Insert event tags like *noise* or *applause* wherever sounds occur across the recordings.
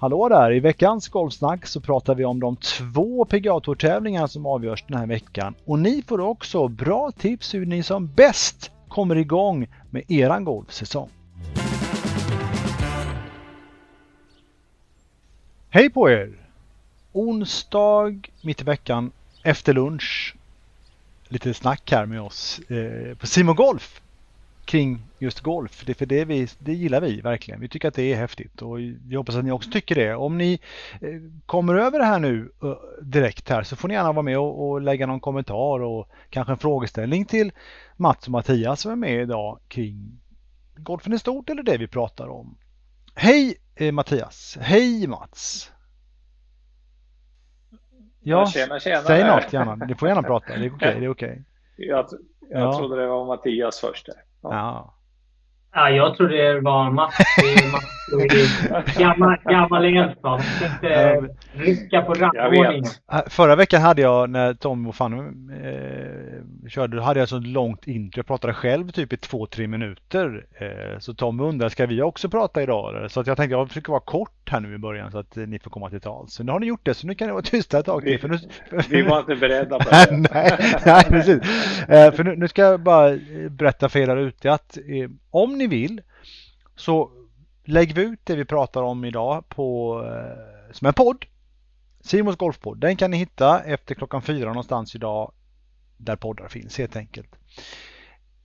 Hallå där! I veckans Golfsnack så pratar vi om de två PGA Tour-tävlingar som avgörs den här veckan. Och ni får också bra tips hur ni som bäst kommer igång med eran golfsäsong. Hej på er! Onsdag mitt i veckan efter lunch. Lite snack här med oss eh, på Simon Golf kring just golf. Det, för det, vi, det gillar vi verkligen. Vi tycker att det är häftigt och vi hoppas att ni också tycker det. Om ni eh, kommer över det här nu eh, direkt här så får ni gärna vara med och, och lägga någon kommentar och kanske en frågeställning till Mats och Mattias som är med idag kring golfen i stort eller det vi pratar om. Hej eh, Mattias! Hej Mats! Ja, tjena, tjena. säg något gärna. Ni får gärna prata. Det är okej. Okay, *laughs* det är okay. Jag, jag ja. trodde det var Mattias först. Där. Ja. Ja. Ja, jag tror det var Mats. gammal, gammal erfarenhet. Inte rycka på rangordningen. Förra veckan hade jag när Tom och Fanny eh, körde, då hade jag så långt intro. Jag pratade själv typ i två, tre minuter. Eh, så Tom undrar, ska vi också prata idag? Så att jag tänkte jag försöker vara kort här nu i början så att ni får komma till tals. Så nu har ni gjort det, så nu kan ni vara tysta ett tag. För nu... vi var inte beredda på *laughs* det. nej, nej, precis. Eh, för nu, nu, ska jag bara berätta för er där ute att eh, om ni vill så lägger vi ut det vi pratar om idag på, eh, som en podd. Simons Golfpodd. Den kan ni hitta efter klockan fyra någonstans idag där poddar finns helt enkelt.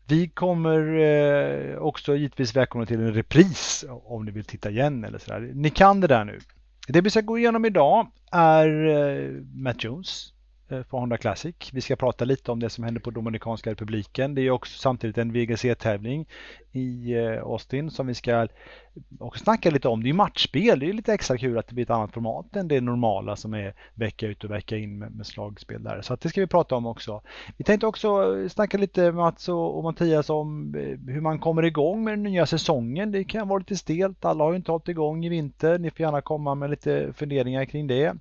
Vi kommer eh, också givetvis välkomna till en repris om ni vill titta igen eller sådär. Ni kan det där nu. Det vi ska gå igenom idag är eh, Matt Jones Eh, på Honda Classic. Vi ska prata lite om det som händer på Dominikanska republiken. Det är också samtidigt en VGC-tävling i eh, Austin som vi ska också snacka lite om. Det är matchspel. Det är lite extra kul att det blir ett annat format än det normala som är vecka ut och vecka in med, med slagspel där. Så att det ska vi prata om också. Vi tänkte också snacka lite Mats och, och Mattias om eh, hur man kommer igång med den nya säsongen. Det kan vara lite stelt. Alla har ju inte hållit igång i vinter. Ni får gärna komma med lite funderingar kring det.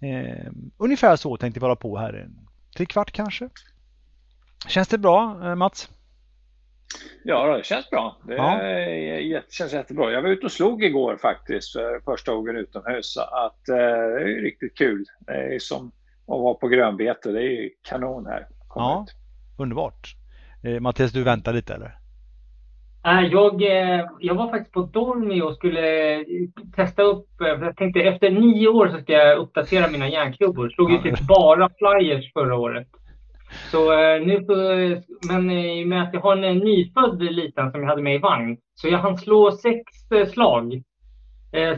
Eh, ungefär så tänkte vi hålla på här. Tre kvart kanske. Känns det bra eh, Mats? Ja, det känns bra. Det ja. känns jättebra. Jag var ute och slog igår faktiskt för första gången utomhus. Så att, eh, det är riktigt kul. Det är som att vara på grönbete. Det är kanon här. ja, ut. underbart. Eh, Mattias, du väntar lite eller? Jag, eh, jag var faktiskt på Dormi och skulle eh, testa upp. Eh, jag tänkte efter nio år så ska jag uppdatera mina järnklubbor. Slog ju typ bara flyers förra året. Så nu, men i och med att jag har en nyfödd liten som jag hade med i vagn. Så jag hann slå sex slag.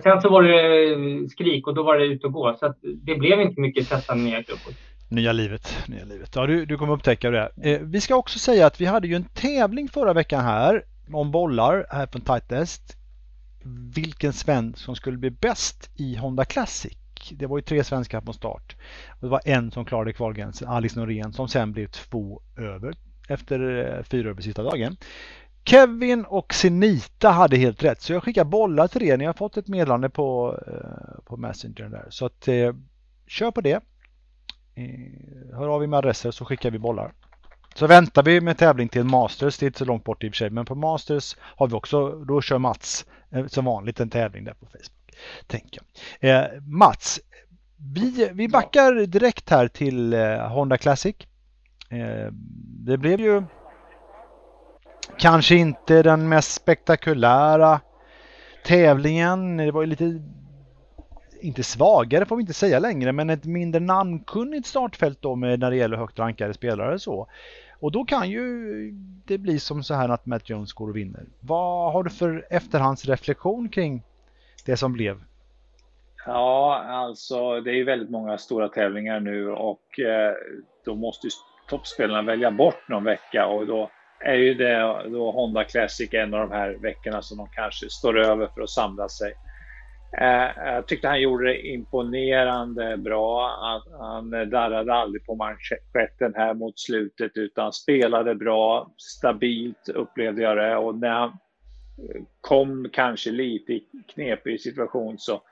Sen så var det skrik och då var det ut och gå. Så det blev inte mycket testande nya klubbor. Nya livet, nya livet. Ja, du, du kommer upptäcka det. Vi ska också säga att vi hade ju en tävling förra veckan här om bollar här från Tightest. Vilken svensk som skulle bli bäst i Honda Classic. Det var ju tre svenskar på start. Det var en som klarade kvalgränsen, Alex Norén, som sen blev två över efter eh, fyra över sista dagen. Kevin och Senita hade helt rätt så jag skickar bollar till er. Ni har fått ett meddelande på, eh, på Messenger där. Så att eh, kör på det. Eh, hör av er med adresser så skickar vi bollar. Så väntar vi med tävling till Masters, det är inte så långt bort i och för sig, men på Masters har vi också, då kör Mats eh, som vanligt en tävling där på Facebook. Tänker jag. Eh, Mats, vi, vi backar direkt här till eh, Honda Classic. Eh, det blev ju kanske inte den mest spektakulära tävlingen. Det var ju lite inte svagare får vi inte säga längre, men ett mindre namnkunnigt startfält då med när det gäller högt rankade spelare så. Och då kan ju det bli som så här att Matt Jones går och vinner. Vad har du för efterhandsreflektion kring det som blev? Ja, alltså det är ju väldigt många stora tävlingar nu och eh, då måste ju toppspelarna välja bort någon vecka och då är ju det då Honda Classic en av de här veckorna som de kanske står över för att samla sig. Eh, jag tyckte han gjorde det imponerande bra. Han, darrade aldrig på manschetten här mot slutet utan spelade bra, stabilt upplevde jag det och när han kom kanske lite i knepig situation så,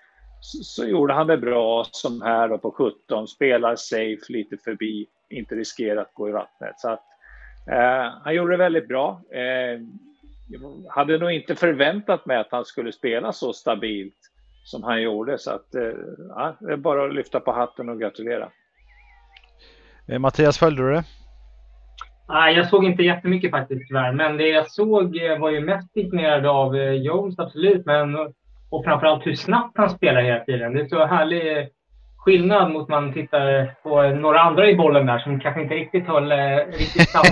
så, så, gjorde han det bra som här då på 17, spelar safe lite förbi, inte riskerar att gå i vattnet. Så att, eh, han gjorde det väldigt bra. Eh, hade nog inte förväntat mig att han skulle spela så stabilt som han gjorde. Så att, eh, ja, det är bara att lyfta på hatten och gratulera. Eh, Mattias, följde du det? Nej, jag såg inte jättemycket faktiskt tyvärr. Men det jag såg eh, var ju mest imponerad av Jones, absolut. Men, och framförallt hur snabbt han spelar hela tiden. Det är så härlig skillnad mot man tittar på några andra i bollen där som kanske inte riktigt höll riktigt samma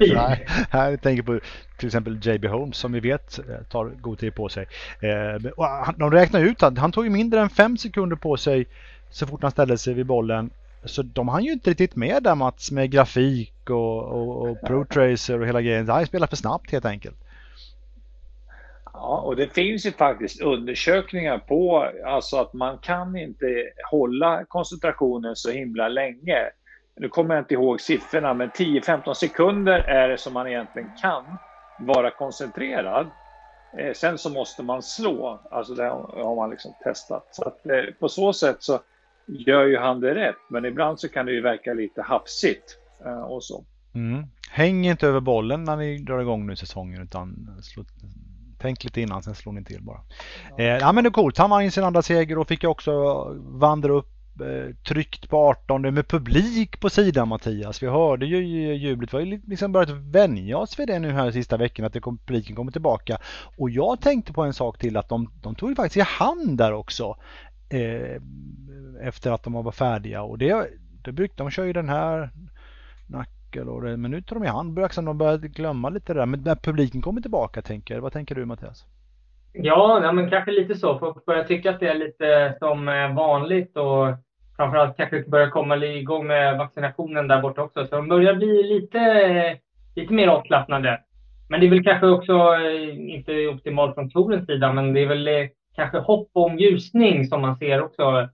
*laughs* Nej, jag tänker på till exempel JB Holmes som vi vet eh, tar god tid på sig. Eh, de räknar ut att han tog mindre än fem sekunder på sig så fort han ställde sig vid bollen. Så de hann ju inte riktigt med där Mats med grafik och, och, och ProTracer och hela grejen. Han spelar för snabbt helt enkelt. Ja, och det finns ju faktiskt undersökningar på alltså att man kan inte hålla koncentrationen så himla länge. Nu kommer jag inte ihåg siffrorna, men 10-15 sekunder är det som man egentligen kan vara koncentrerad. Eh, sen så måste man slå, alltså det har man liksom testat. Så att, eh, på så sätt så gör ju han det rätt, men ibland så kan det ju verka lite hafsigt eh, och så. Mm. Häng inte över bollen när ni drar igång nu säsongen utan slå, tänk lite innan, sen slår ni till bara. Ja, eh, ja men det är coolt, han vann sin andra seger och fick också vandra upp Eh, tryckt på 18 med publik på sidan Mattias. Vi hörde ju jublet. Vi har ju liksom börjat vänja oss vid det nu här sista veckan att det kom, publiken kommer tillbaka. Och jag tänkte på en sak till att de, de tog ju faktiskt i hand där också. Eh, efter att de var färdiga och det, det brukar de kör ju den här nackel och det, men nu tar de i hand. De börjar glömma lite det där. Men när publiken kommer tillbaka tänker. Vad tänker du Mattias? Ja, ja men kanske lite så. Folk börjar tycka att det är lite som eh, vanligt och framförallt kanske börjar komma igång med vaccinationen där borta också. Så de börjar bli lite, lite mer avslappnade. Men det är väl kanske också eh, inte optimalt från Torens sida, men det är väl eh, kanske hopp om ljusning som man ser också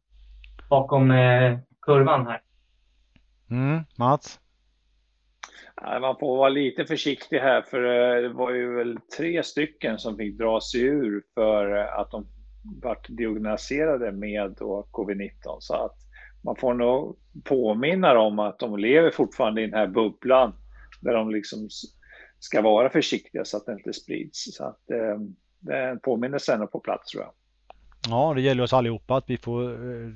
bakom kurvan här. Mm, Mats? Man får vara lite försiktig här för eh, det var ju väl tre stycken som fick dra sig ur för eh, att de vart diagnostiserade med covid-19. Så att man får nog påminna dem att de lever fortfarande i den här bubblan där de liksom ska vara försiktiga så att det inte sprids. Så att eh, det är en påminnelse ändå på plats tror jag. Ja, det gäller oss allihopa att vi får eh,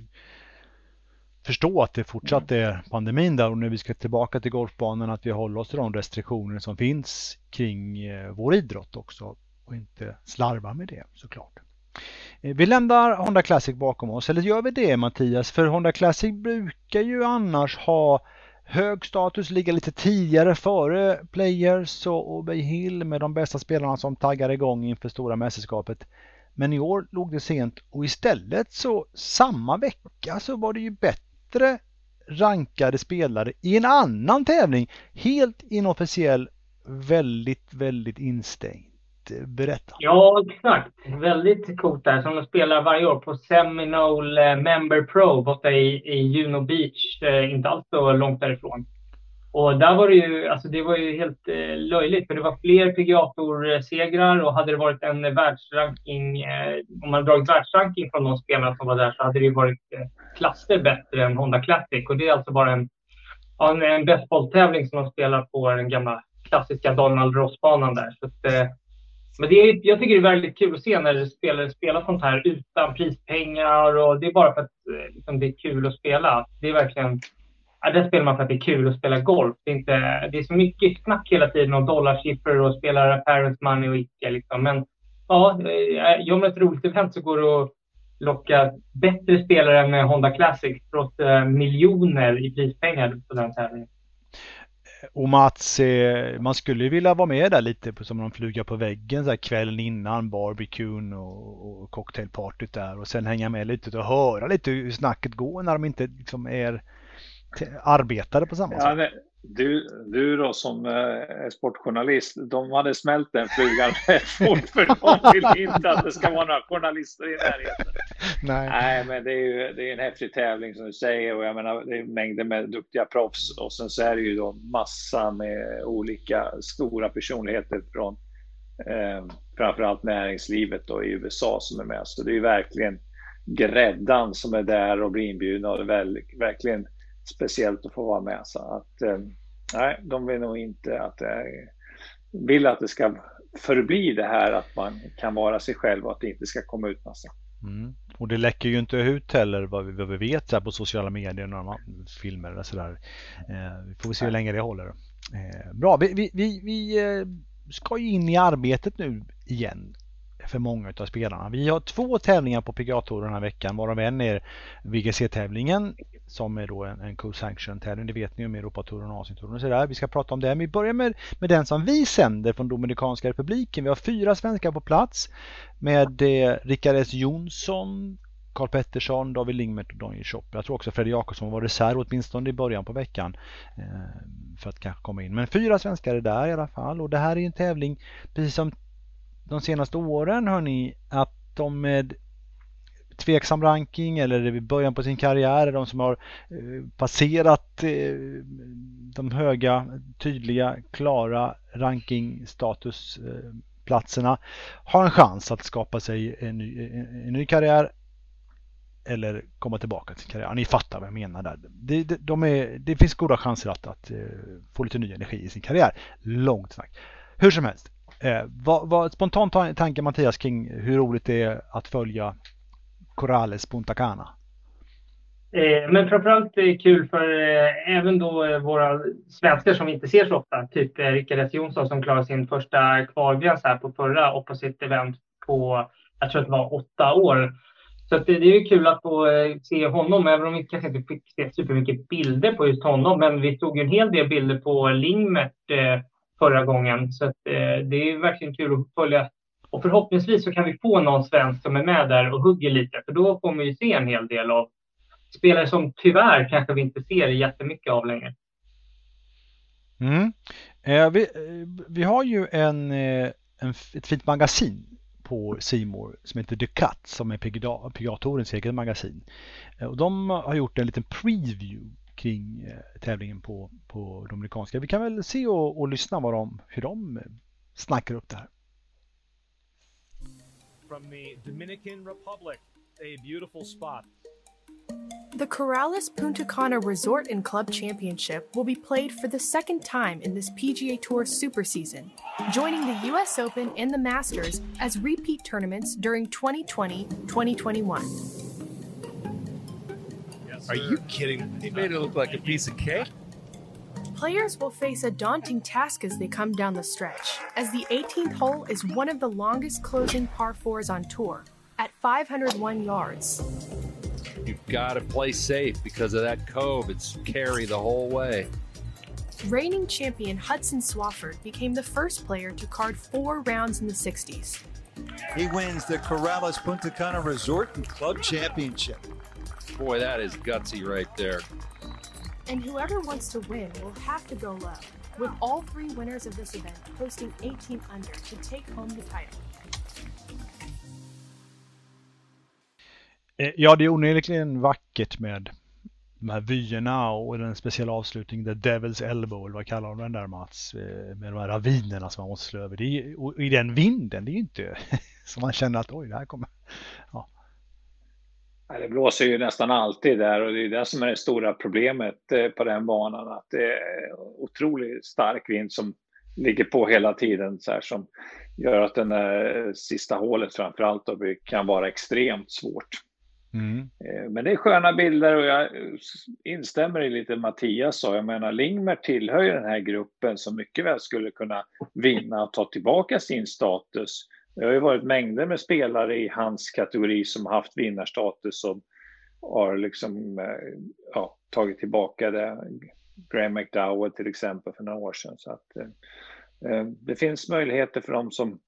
förstå att det fortsatt är pandemin där och när vi ska tillbaka till golfbanan att vi håller oss till de restriktioner som finns kring eh, vår idrott också och inte slarva med det såklart. Eh, vi lämnar Honda Classic bakom oss, eller gör vi det Mattias? För Honda Classic brukar ju annars ha hög status, ligga lite tidigare före Players och Bay Hill med de bästa spelarna som taggar igång inför stora mästerskapet. Men i år låg det sent och istället så samma vecka så var det ju bättre rankade spelare i en annan tävling, helt inofficiell, väldigt, väldigt instängd. Berätta. Ja, exakt. Väldigt coolt där som de spelar varje år på Seminole eh, Member Pro borta i, i Juno Beach, eh, inte alls så långt därifrån. Och där var det ju, alltså det var ju helt eh, löjligt för det var fler PGA-segrar och hade det varit en världsranking, eh, om man dragit världsranking från de spelarna som var där så hade det ju varit eh, klasser bättre än Honda Classic och det är alltså bara en, en, en bästbolltävling som de spelar på den gamla klassiska Donald Ross-banan där. Så att, eh, men det är, jag tycker det är väldigt kul att se när spelare spelar sånt här utan prispengar och det är bara för att eh, liksom, det är kul att spela. Det är verkligen, ja, där spelar man för att det är kul att spela golf. Det är, inte, det är så mycket snack hela tiden om dollarsiffror och spelar parents money och icke. Liksom. Men ja, gör man ett roligt event så går det att locka bättre spelare än eh, Honda Classic trots eh, miljoner i prispengar på den tävlingen. Eh, och Mats, eh, man skulle ju vilja vara med där lite som någon fluga på väggen så här kvällen innan barbecuen och, och cocktailpartyt där och sen hänga med lite och höra lite hur snacket går när de inte liksom är arbetare på samma ja, sätt. Du, du då som eh, sportjournalist, de hade smält den flugan *laughs* fort för de vill inte att det ska vara några journalister i närheten. *laughs* Nej, Nej men det är ju det är en häftig tävling som du säger och jag menar det är mängder med duktiga proffs och sen så är det ju då massa med olika stora personligheter från eh, framförallt näringslivet då i USA som är med. Så det är ju verkligen gräddan som är där och blir inbjudna och är verkligen speciellt att få vara med. Så att, eh, nej, de vill nog inte att det vill att det ska förbli det här att man kan vara sig själv och att det inte ska komma ut massa. Mm. Och det läcker ju inte ut heller vad vi, vad vi vet här på sociala medier och filmer eller sådär. Eh, vi får se hur länge det håller. Eh, bra, vi, vi, vi, vi eh, ska ju in i arbetet nu igen för många av spelarna. Vi har två tävlingar på PGA-touren den här veckan varav en är VGC-tävlingen som är då en, en co-sanction-tävling. Det vet ni om Europatouren och Asientouren och sådär. Vi ska prata om det. Vi börjar med, med den som vi sänder från Dominikanska republiken. Vi har fyra svenskar på plats med eh, Rickard S Jonsson, Karl Pettersson, David Lingmert och Daniel Schopp. Jag tror också Fredrik Jakobsson var reserv åtminstone i början på veckan eh, för att kanske komma in. Men fyra svenskar är där i alla fall och det här är en tävling precis som de senaste åren hörni att de med tveksam ranking eller i början på sin karriär, de som har eh, passerat eh, de höga, tydliga, klara rankingstatusplatserna har en chans att skapa sig en ny, en ny karriär eller komma tillbaka till karriären. Ni fattar vad jag menar där. Det, de, de är, det finns goda chanser att, att eh, få lite ny energi i sin karriär. Långt snack. Hur som helst. Eh, vad, vad spontant tanke Mattias kring hur roligt det är att följa Corrales Punta Cana? Eh, men framförallt är det kul för eh, även då eh, våra svenskar som vi inte ser så ofta, typ eh, Rickard S Jonsson som klarade sin första kvalgräns här på förra Opposite Event på, jag tror att det var åtta år. Så det, det är kul att få eh, se honom, även om vi kanske inte fick se supermycket bilder på just honom. Men vi tog ju en hel del bilder på Lingmert eh, förra gången. Så att, eh, det är verkligen kul att följa och förhoppningsvis så kan vi få någon svensk som är med där och hugger lite, för då får man ju se en hel del av spelare som tyvärr kanske vi inte ser jättemycket av längre. Mm. Eh, vi, eh, vi har ju en, eh, en, ett fint magasin på Simor som heter The Cut som är PGA-tourens eget magasin. Eh, och de har gjort en liten preview kring eh, tävlingen på, på Dominikanska. Vi kan väl se och, och lyssna vad de, hur de snackar upp det här. from the Dominican Republic. A beautiful spot. The Corrales Punta Cana Resort and Club Championship will be played for the second time in this PGA Tour Super Season, joining the US Open and the Masters as repeat tournaments during 2020 2021. Are you kidding? He made it look like a piece of cake. Players will face a daunting task as they come down the stretch, as the 18th hole is one of the longest closing par fours on tour at 501 yards. You've got to play safe because of that cove. It's carry the whole way. Reigning champion Hudson Swafford became the first player to card four rounds in the 60s. He wins the Corrales Punta Cana Resort and Club Championship. Boy, that is gutsy right there. And whoever wants to win will have to go low, with all three winners of this event posting 18 under to take home the title. Eh, ja, det är onekligen vackert med de här vyerna och den speciella avslutningen, The Devil's Elbow, eller vad kallar de den där Mats? Eh, med de här ravinerna som man måste slå över. Det är, och i den vinden, det är ju inte *laughs* så man känner att oj, det här kommer... Ja. Det blåser ju nästan alltid där och det är det som är det stora problemet eh, på den banan. Att det är otroligt stark vind som ligger på hela tiden så här, som gör att den där sista hålet framför allt kan vara extremt svårt. Mm. Eh, men det är sköna bilder och jag instämmer i lite Mattias sa. Jag menar Lingmer tillhör ju den här gruppen som mycket väl skulle kunna vinna och ta tillbaka sin status det har ju varit mängder med spelare i hans kategori som har haft vinnarstatus som har liksom, eh, ja, tagit tillbaka det Graham McDowell till exempel för några år sedan. Så att, eh, eh det finns möjligheter för dem som,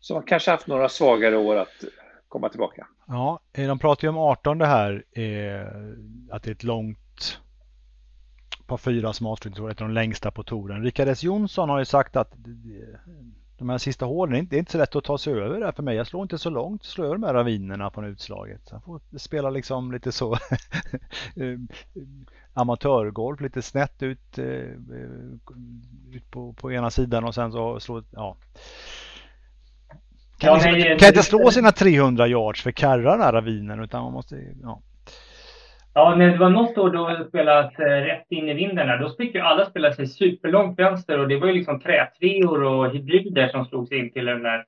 som kanske haft några svagare år att komma tillbaka. Ja, eh, de pratar ju om 18 det här, att det är ett långt par fyra som avslutningsår, ett av de längsta på touren. Rickard S Jonsson har ju sagt att de här sista hålen, det är inte så lätt att ta sig över där för mig. Jag slår inte så långt, slår över de här ravinerna från utslaget. Jag får spela liksom lite så *laughs* eh, amatörgolf, lite snett ut, eh, ut på, på ena sidan och sen så slå, ja. Kan, ja, liksom, nej, kan inte slå sina 300 yards för karra den här ravinen utan man måste, ja. Ja, när det var något år då vi spelat eh, rätt in i vinden där, då fick ju alla spela sig superlångt vänster och det var ju liksom trätreor och hybrider som slogs in till den där.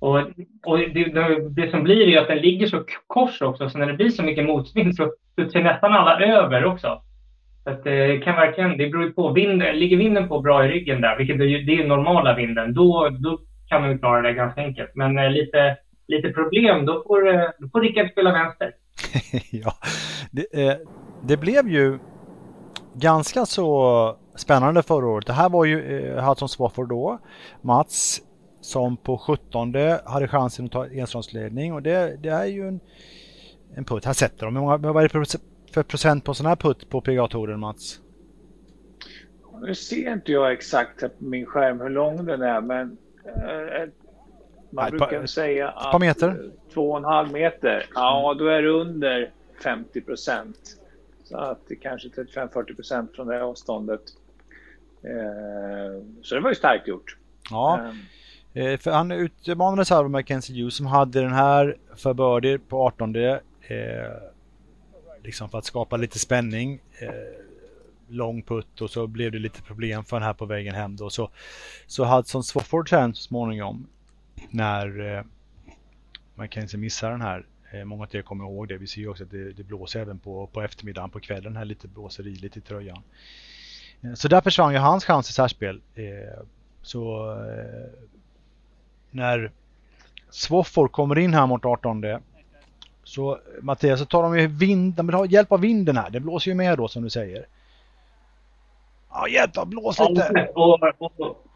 Och, och det, det, det, som blir är ju att den ligger så kors också, så när det blir så mycket motvind så studsar nästan alla över också. Så att eh, det kan verkligen, det beror ju på, vinden, ligger vinden på bra i ryggen där, vilket är, det är normala vinden, då, då kan man klara det ganska enkelt. Men eh, lite, lite problem, då får, eh, då får Rickard spela vänster. *laughs* ja, det, eh, det, blev ju ganska så spännande förra året. Det här var ju eh, Hudson Swafford då. Mats som på 17 hade chansen att ta enstrålsledning och det, det är ju en, en putt. Här sätter de. Vad är det för procent på sån här putt på PGA-touren Mats? Nu ser inte jag exakt på min skärm hur lång den är men eh, man Nej, brukar pa, säga att... Par meter? Två och en halv meter. Ja, då är det under 50 procent. Så att det kanske 35-40 procent från det avståndet. Eh, så det var ju starkt gjort. Ja. Eh. För han utmanades här av Mackenzie Hughes som hade den här för birdie på 18. Eh, liksom för att skapa lite spänning. Eh, lång putt och så blev det lite problem för den här på vägen hem då. Så, så Hudson Swafford sen så småningom när eh, Mackenzie missar den här. Eh, många av er kommer ihåg det. Vi ser ju också att det, det blåser även på, på eftermiddagen, på kvällen här lite blåser i lite i tröjan. Eh, så där försvann ju hans chans i särspel. Så när Swofford kommer in här mot 18 så Mattias så tar de ju vind, de vill ha hjälp av vinden här. Det blåser ju med då som du säger. Ja, hjälp blås lite! Och, och, och,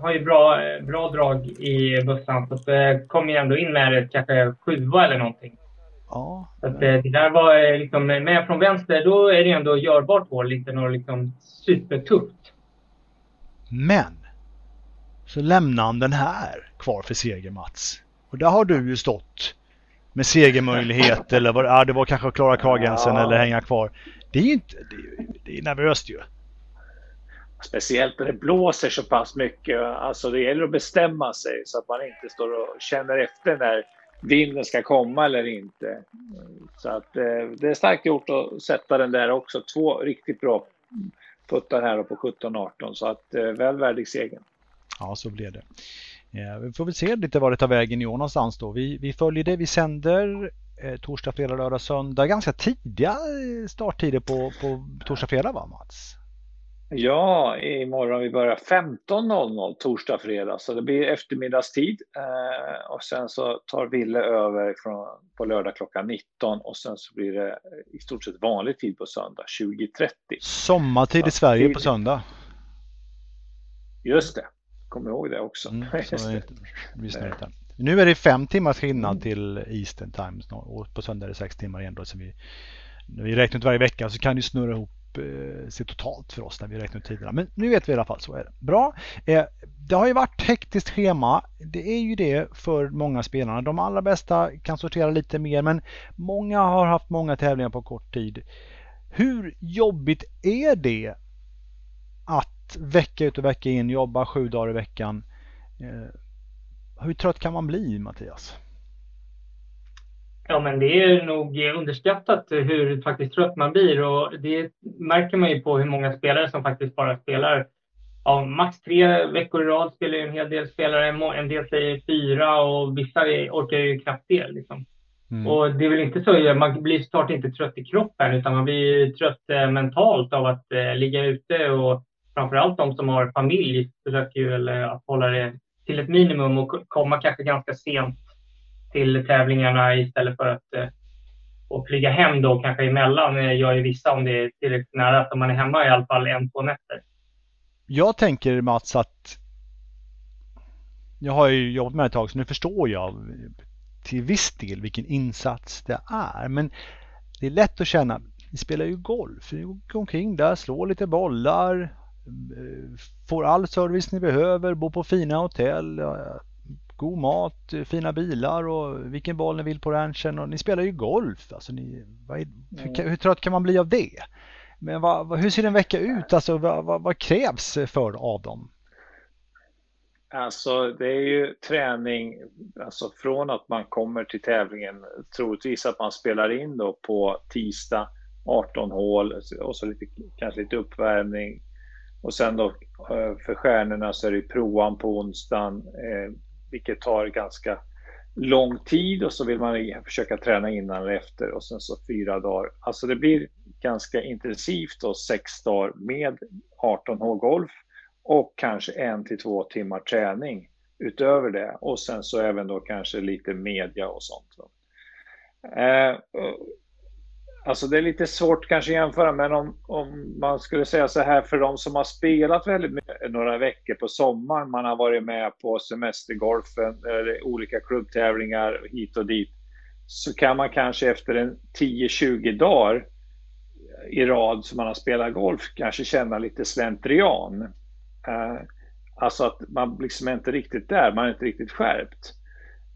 har ju bra, bra drag i bussen. Så det kom ju ändå in med kanske sjua eller någonting. Ja. Så att det där var liksom med från vänster, då är det ändå görbart hål, inte något liksom supertufft. Men så lämnar han den här kvar för seger Mats. Och där har du ju stått med segermöjlighet *laughs* eller vad ja, det var kanske att klara kvargränsen ja. eller hänga kvar. Det är ju inte, det är, det är nervöst ju. Speciellt när det blåser så pass mycket. Alltså det gäller att bestämma sig så att man inte står och känner efter när vinden ska komma eller inte. Så att eh, det är starkt gjort att sätta den där också. Två riktigt bra puttar här på 17-18 så att eh, väl värdig segern. Ja, så blev det. Eh, vi får väl se lite var det tar vägen i år någonstans då. Vi, vi följer det. Vi sänder torsdag, fredag, lördag, söndag. Ganska tidiga starttider på, på torsdag, fredag va Mats? Ja, imorgon vi börjar 15.00 torsdag, fredag, så det blir eftermiddagstid. Eh, och sen så tar Ville över från, på lördag klockan 19 och sen så blir det i stort sett vanlig tid på söndag 20.30. Sommartid i Sverige tid. på söndag. Just det, kom ihåg det också. Mm, det. *laughs* Nu är det fem timmars skillnad till Eastern Times och på söndag är det sex timmar igen. Då, så vi, när vi räknar ut varje vecka så kan det snurra ihop Eh, sig totalt för oss när vi räknar ut tiderna. Men nu vet vi i alla fall, så är det. Bra. Eh, det har ju varit hektiskt schema. Det är ju det för många spelarna. De allra bästa kan sortera lite mer men många har haft många tävlingar på kort tid. Hur jobbigt är det att vecka ut och vecka in jobba sju dagar i veckan? Eh, hur trött kan man bli Mattias? Ja, men det är nog underskattat hur faktiskt trött man blir och det märker man ju på hur många spelare som faktiskt bara spelar ja, max tre veckor i rad spelar ju en hel del spelare, en del säger fyra och vissa orkar ju knappt det. Liksom. Mm. Och det är väl inte så, man blir såklart inte trött i kroppen utan man blir trött eh, mentalt av att eh, ligga ute och framförallt de som har familj försöker ju väl eh, att hålla det till ett minimum och komma kanske ganska sent till tävlingarna istället för att eh, och flyga hem då kanske emellan eh, gör ju vissa om det är tillräckligt nära att man är hemma i alla fall en, två nätter. Jag tänker Mats att jag har ju jobbat med det ett tag så nu förstår jag till viss del vilken insats det är. Men det är lätt att känna, ni spelar ju golf, ni går omkring där, slår lite bollar, eh, får all service ni behöver, bor på fina hotell, god mat, fina bilar och vilken boll ni vill på ranchen och ni spelar ju golf. Alltså ni, är, hur, hur trött kan man bli av det? Men vad, hur ser en vecka ut? Alltså, vad, vad, vad, krävs för av dem? Alltså det är ju träning, alltså från att man kommer till tävlingen, troligtvis att man spelar in då på tisdag 18 hål och så lite, kanske lite uppvärmning. Och sen då eh, för stjärnorna så är det proan på onsdagen, eh, vilket tar ganska lång tid och så vill man försöka träna innan eller efter och sen så fyra dagar. Alltså det blir ganska intensivt och sex dagar med 18 hål golf och kanske en till två timmar träning utöver det och sen så även då kanske lite media och sånt. Eh, alltså det är lite svårt kanske att jämföra men om, om man skulle säga så här för de som har spelat väldigt mycket, några veckor på sommaren, man har varit med på semestergolfen eller olika klubbtävlingar hit och dit så kan man kanske efter en 10-20 dagar i rad som man har spelat golf kanske känna lite slentrian. Eh, alltså att man liksom är inte riktigt där, man är inte riktigt skärpt.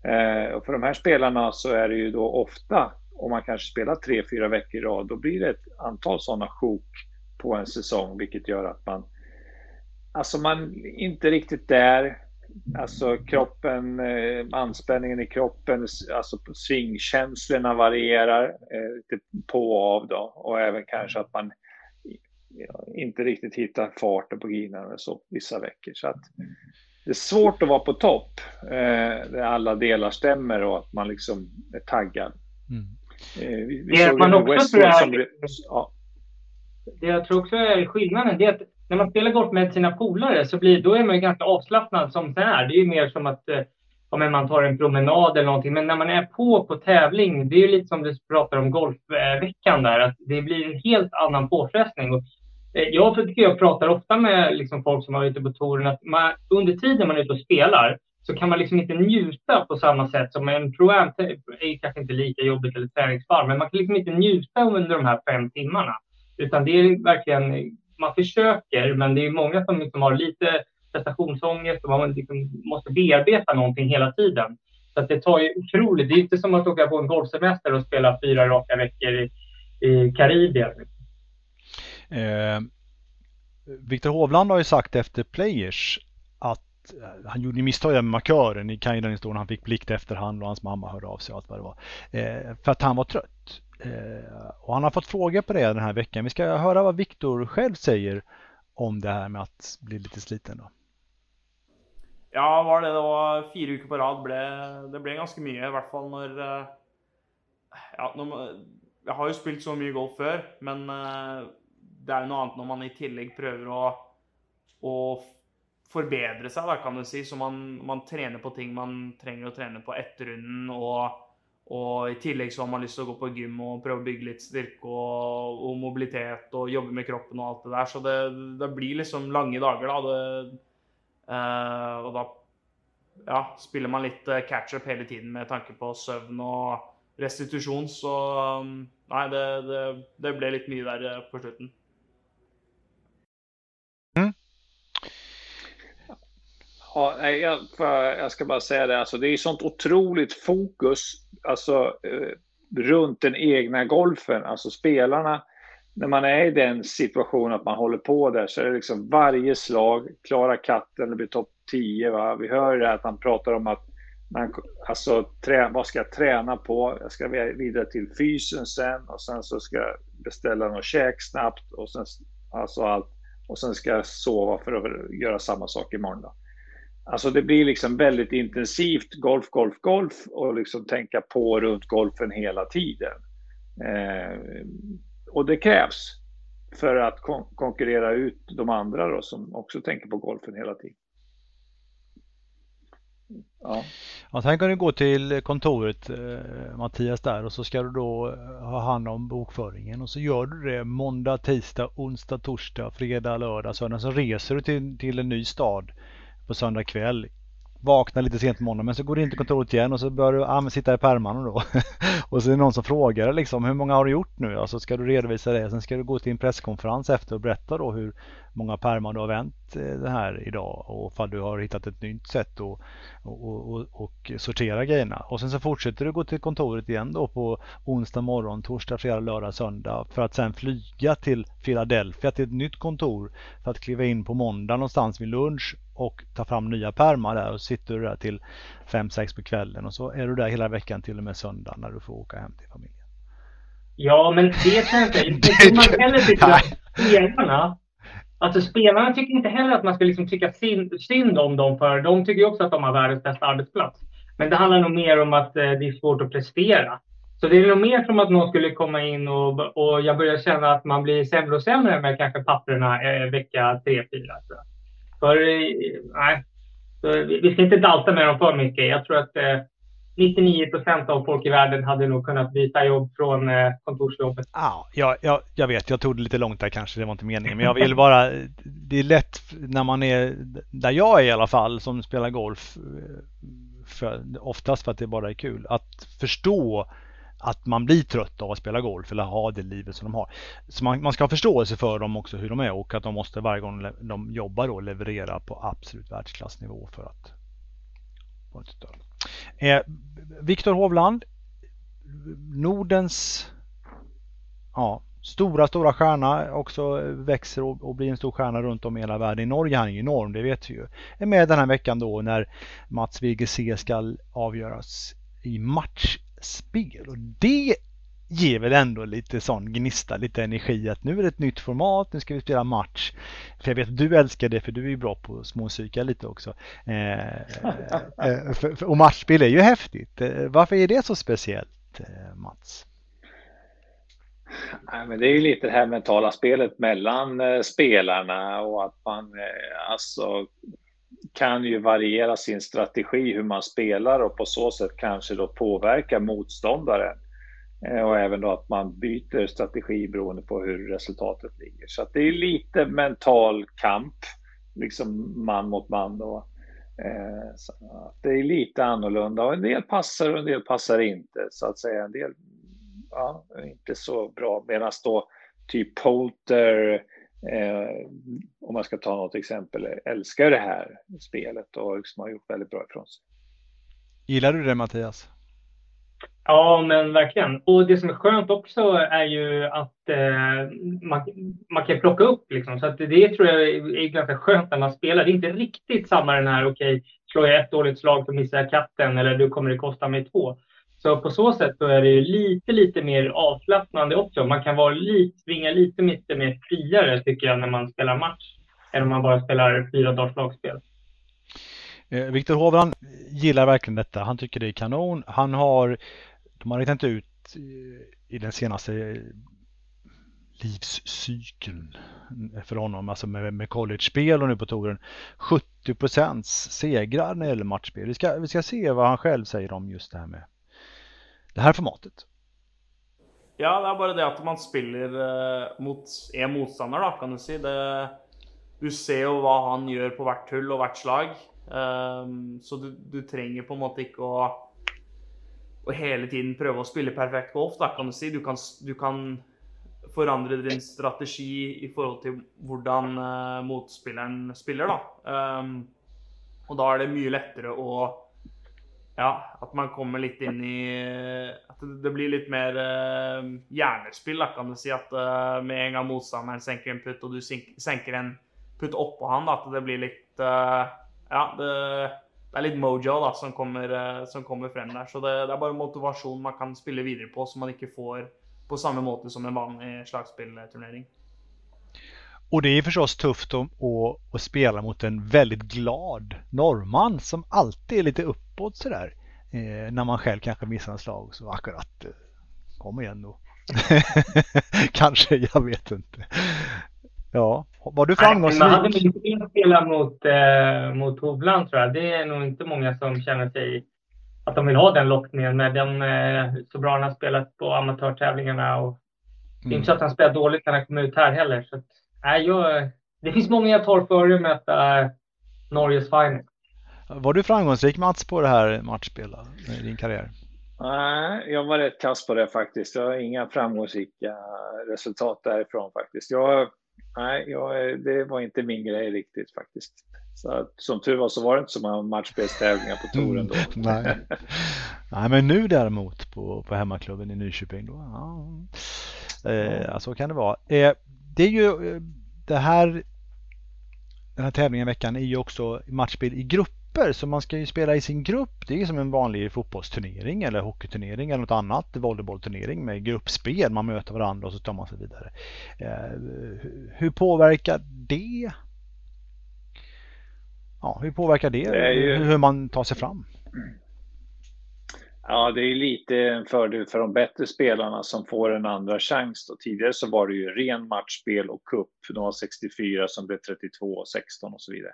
Eh, och för de här spelarna så är det ju då ofta, om man kanske spelar tre, fyra veckor i rad, då blir det ett antal sådana sjok på en säsong, vilket gör att man Alltså man är inte riktigt där. Alltså kroppen, eh, anspänningen i kroppen, alltså svingkänslorna varierar eh, lite på och av då och även kanske att man inte riktigt hittar farten på grinan så vissa veckor. Så att det är svårt att vara på topp eh, där alla delar stämmer och att man liksom är taggad. Mm. Eh, vi, vi det man också tror jag, som, ja. det jag tror också är skillnaden, det är att när man spelar golf med sina polare så blir, då är man ju ganska avslappnad som det är. Det är ju mer som att eh, ja, man tar en promenad eller någonting. Men när man är på på tävling, det är ju lite som du pratar om golfveckan där, att det blir en helt annan påfrestning. Och Eh, jag tycker jag pratar ofta med liksom folk som varit ute på touren att man, under tiden man är ute och spelar så kan man liksom inte njuta på samma sätt som en pro-am är kanske inte lika jobbigt eller träningsbar, men man kan liksom inte njuta under de här fem timmarna. Utan det är verkligen, man försöker, men det är många som liksom har lite prestationsångest och man liksom måste bearbeta någonting hela tiden. Så att det tar ju otroligt, det är inte som att åka på en golfsemester och spela fyra raka veckor i, i Karibien. Eh, Viktor Hovland har ju sagt efter Players Eh, han gjorde misstag med markören. Ni kan ju den historien. Han fick plikt efterhand och hans mamma hörde av sig och allt vad det var. Eh, för att han var trött. Eh, och han har fått frågor på det den här veckan. Vi ska höra vad Viktor själv säger om det här med att bli lite sliten. Då. Ja, var det då fyra veckor på rad ble, det blev ganska mycket i alla fall när eh, ja, når, Jag har ju spelat så mycket golf förr, men eh, det är ju något annat när man i tillägg prövar att å forbedre seg, da, kan du si. Så man, man, trener på ting man trenger å trene på etter runden. Og, og, i tillegg så har man lyst til å gå på gym og prøve å bygge litt styrke og, og mobilitet og jobbe med kroppen og alt det der. Så det, det blir liksom lange dager, da. Det, eh, og da ja, spiller man litt eh, catch-up hele tiden med tanke på søvn og restitusjon. Så eh, nei, det, det, det ble litt mye der eh, på slutten. Ja, jag, jag ska bara säga det, alltså, det är sånt otroligt fokus alltså, eh, runt den egna golfen. Alltså spelarna, när man är i den situationen att man håller på där så är det liksom varje slag, klara katten, det blir topp 10. Va? Vi hör det här att han pratar om att man, alltså, trä, vad ska jag träna på? Jag ska vidare till fysen sen och sen så ska jag beställa något käk snabbt och sen, alltså allt, och sen ska jag sova för att göra samma sak imorgon. Då. Alltså det blir liksom väldigt intensivt golf, golf, golf och liksom tänka på runt golfen hela tiden. Eh, och det krävs för att kon konkurrera ut de andra då, som också tänker på golfen hela tiden. Ja. Ja, tänk om du går till kontoret eh, Mattias där och så ska du då eh, ha hand om bokföringen och så gör du det måndag, tisdag, onsdag, torsdag, fredag, lördag, söndag. Så reser du till, till en ny stad på söndag kväll vaknar lite sent på måndag men så går du in till kontoret igen och så börjar du ah, sitta i pärmarna då. *laughs* och så är det någon som frågar liksom hur många har du gjort nu? Alltså ska du redovisa det. Sen ska du gå till en presskonferens efter och berätta då hur många pärmar du har vänt eh, det här idag och ifall du har hittat ett nytt sätt att och, och, och, sortera grejerna. Och sen så fortsätter du gå till kontoret igen då på onsdag morgon, torsdag, fredag, lördag, söndag för att sen flyga till Philadelphia till ett nytt kontor för att kliva in på måndag någonstans vid lunch och ta fram nya pärmar där och sitter du där till 5-6 på kvällen och så är du där hela veckan till och med söndag när du får åka hem till familjen. Ja, men det kan jag inte. Det man heller tycker *laughs* att spelarna, alltså spelarna tycker inte heller att man ska liksom tycka synd, synd om dem för de tycker också att de har världens bästa arbetsplats. Men det handlar nog mer om att eh, det är svårt att prestera. Så det är nog mer som att någon skulle komma in och, och jag börjar känna att man blir sämre och sämre med kanske papperna eh, vecka 3-4. För eh, nej, vi ska inte dalta med dem för mycket. Jag tror att eh, 99 procent av folk i världen hade nog kunnat byta jobb från eh, kontorsjobbet. Ja, jag, jag, vet, jag tog det lite långt där kanske, det var inte meningen. Men jag vill bara, det är lätt när man är, där jag är i alla fall, som spelar golf, eh, för, oftast för att det bara är kul, att förstå att man blir trött av att spela golf eller ha det livet som de har. Så man, man ska ha förståelse för dem också hur de är och att de måste varje gång de jobbar då leverera på absolut världsklassnivå för att få ett stöd. Eh, Viktor Hovland, Nordens ja, stora, stora stjärna också växer och, och, blir en stor stjärna runt om i hela världen. I Norge han är enorm, det vet vi ju. Är med den här veckan då när Mats VGC ska avgöras i match spel och det ger väl ändå lite sån gnista, lite energi att nu är det ett nytt format, nu ska vi spela match. För jag vet att du älskar det för du är ju bra på att småpsyka lite också. Eh, eh, eh, för, för, och matchspel är ju häftigt. Eh, varför är det så speciellt eh, Mats? Nej, men det är ju lite det här mentala spelet mellan eh, spelarna och att man eh, alltså kan ju variera sin strategi hur man spelar och på så sätt kanske då påverka motståndaren. Eh, och även då att man byter strategi beroende på hur resultatet ligger. Så att det är lite mental kamp, liksom man mot man då. Eh, det är lite annorlunda och en del passar och en del passar inte så att säga. En del ja, inte så bra medan då typ Polter eh, om man ska ta något exempel, älskar det här spelet och liksom har gjort väldigt bra ifrån sig. Gillar du det Mattias? Ja, men verkligen. Och det som är skönt också är ju att eh, man, man kan plocka upp liksom. Så att det tror jag är ganska skönt när man spelar. Det är inte riktigt samma den här, okej, okay, slår jag ett dåligt slag så missar jag katten eller du kommer det kosta mig två. Så på så sätt så är det ju lite, lite mer avslappnande också. Man kan vara lite, springa lite, lite mer friare tycker jag när man spelar match än om man bara spelar fyra dagars lagspel. Eh, Viktor Hovland gillar verkligen detta. Han tycker det är kanon. Han har, de har räknat ut eh, i den senaste eh, livscykeln för honom, alltså med, med college-spel och nu på touren, 70 procents segrar när det gäller matchspel. Vi ska, vi ska se vad han själv säger om just det här med det här formatet. Ja, det är bara det att man spelar eh, mot en motståndare då, kan du säga. Det, du ser ju vad han gör på vart hull och vart slag. Um, så du, du trenger på en måte ikke å, å hele tiden prøve å spille perfekt golf, da, kan du si. Du kan, du kan forandre din strategi i forhold til hvordan uh, motspilleren spiller, da. Um, og da er det mye lettere å ja, att man kommer litt inn i At det blir litt mer eh, uh, hjernespill, da, kan du si. At uh, eh, med en gang motstanderen senker en putt, og du senker en putt oppå han, da, at det blir litt uh, eh, Ja, det, det, er litt mojo da, som kommer, som kommer frem der. Så det, det, er bare motivasjon man kan spille videre på, som man ikke får på samme måte som en vanlig slagspillturnering. Och det är förstås tufft att, att, att, spela mot en väldigt glad norrman som alltid är lite uppåt sådär. Eh, när man själv kanske missar en slag så akkurat eh, kom igen då. *laughs* kanske, jag vet inte. Ja, var du framgångsrik? Man hade inte velat spela mot, eh, mot Hovland tror jag. Det är nog inte många som känner sig att de vill ha den lockningen med de, eh, så bra han har spelat på amatörtävlingarna. Och Det är inte så att han spelar dåligt när han kommer ut här heller. Så att, nej, jag, det finns många jag tar före att möta Norges final. Var du framgångsrik Mats på det här matchspelet i din karriär? Nej, jag var rätt kass på det faktiskt. Jag har inga framgångsrika resultat därifrån faktiskt. Jag, nej, jag, det var inte min grej riktigt faktiskt. Så som tur var så var det inte så många matchspelstävlingar på touren då. nej. nej, men nu däremot på, på hemmaklubben i Nyköping då. Ja. Eh, så kan det vara. Eh, det är ju eh, det här den här tävlingen i veckan är ju också matchspel i grupper så man ska ju spela i sin grupp. Det är som en vanlig fotbollsturnering eller hockeyturnering eller något annat volleybollturnering med gruppspel. Man möter varandra och så tar man sig vidare. Eh, hur påverkar det? Ja, hur påverkar det, det ju... hur man tar sig fram? Ja, det är lite en fördel för de bättre spelarna som får en andra chans. Då. Tidigare så var det ju ren matchspel och cup. De var 64 som blev 32 och 16 och så vidare.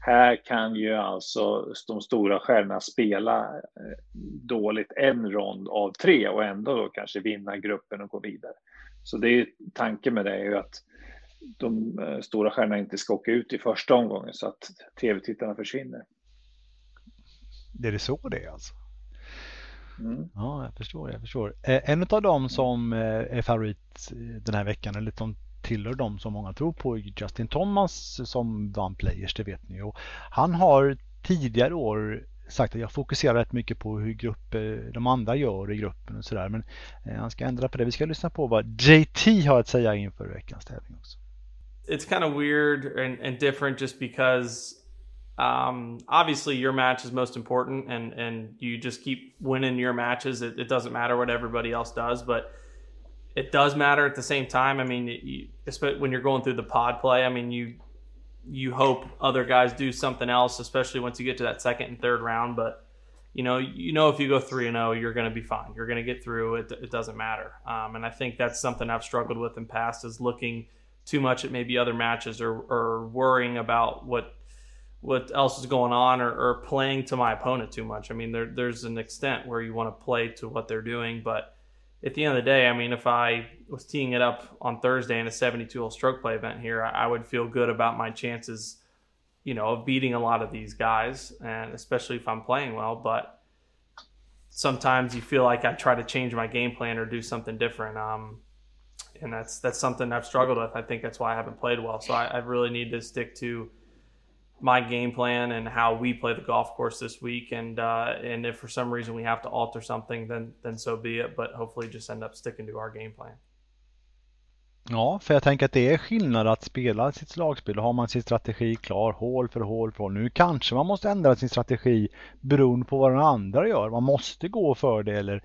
Här kan ju alltså de stora stjärnorna spela eh, dåligt en rond av tre och ändå då kanske vinna gruppen och gå vidare. Så det är tanken med det är ju att de eh, stora stjärnorna inte ska åka ut i första omgången så att tv-tittarna försvinner. Det är det så det är alltså? Mm. Ja, jag förstår. Jag förstår. Eh, en av dem som eh, är favorit den här veckan, eller som tillhör dem som många tror på, är Justin Thomas som vann Players, det vet ni. Och han har tidigare år sagt att jag fokuserar rätt mycket på hur grupper, de andra gör i gruppen och sådär. Men eh, han ska ändra på det. Vi ska lyssna på vad JT har att säga inför veckans tävling också. It's kind of weird and, and different just because Um, obviously, your match is most important, and and you just keep winning your matches. It, it, doesn't matter what everybody else does, but it does matter at the same time. I mean, you, when you're going through the pod play, I mean, you you hope other guys do something else, especially once you get to that second and third round. But you know, you know, if you go three and zero, oh, you're going to be fine. You're going to get through. It, it doesn't matter. Um, and I think that's something I've struggled with in past is looking too much at maybe other matches or, or worrying about what what else is going on or, or, playing to my opponent too much. I mean, there, there's an extent where you want to play to what they're doing, but at the end of the day, I mean, if I was teeing it up on Thursday in a 72 hole stroke play event here, I, I would feel good about my chances, you know, of beating a lot of these guys, and especially if I'm playing well. But sometimes you feel like I try to change my game plan or do something different. Um, and that's that's something I've struggled with. I think that's why I haven't played well. So I, I really need to stick to my game plan and how we play the golf course this week. And uh, and if for some reason we have to alter something, then then so be it. But hopefully, just end up sticking to our game plan. Ja, för jag tänker att det är skillnad att spela sitt slagspel. Har man sin strategi klar, hål för hål för hål. Nu kanske man måste ändra sin strategi beroende på vad den andra gör. Man måste gå för det eller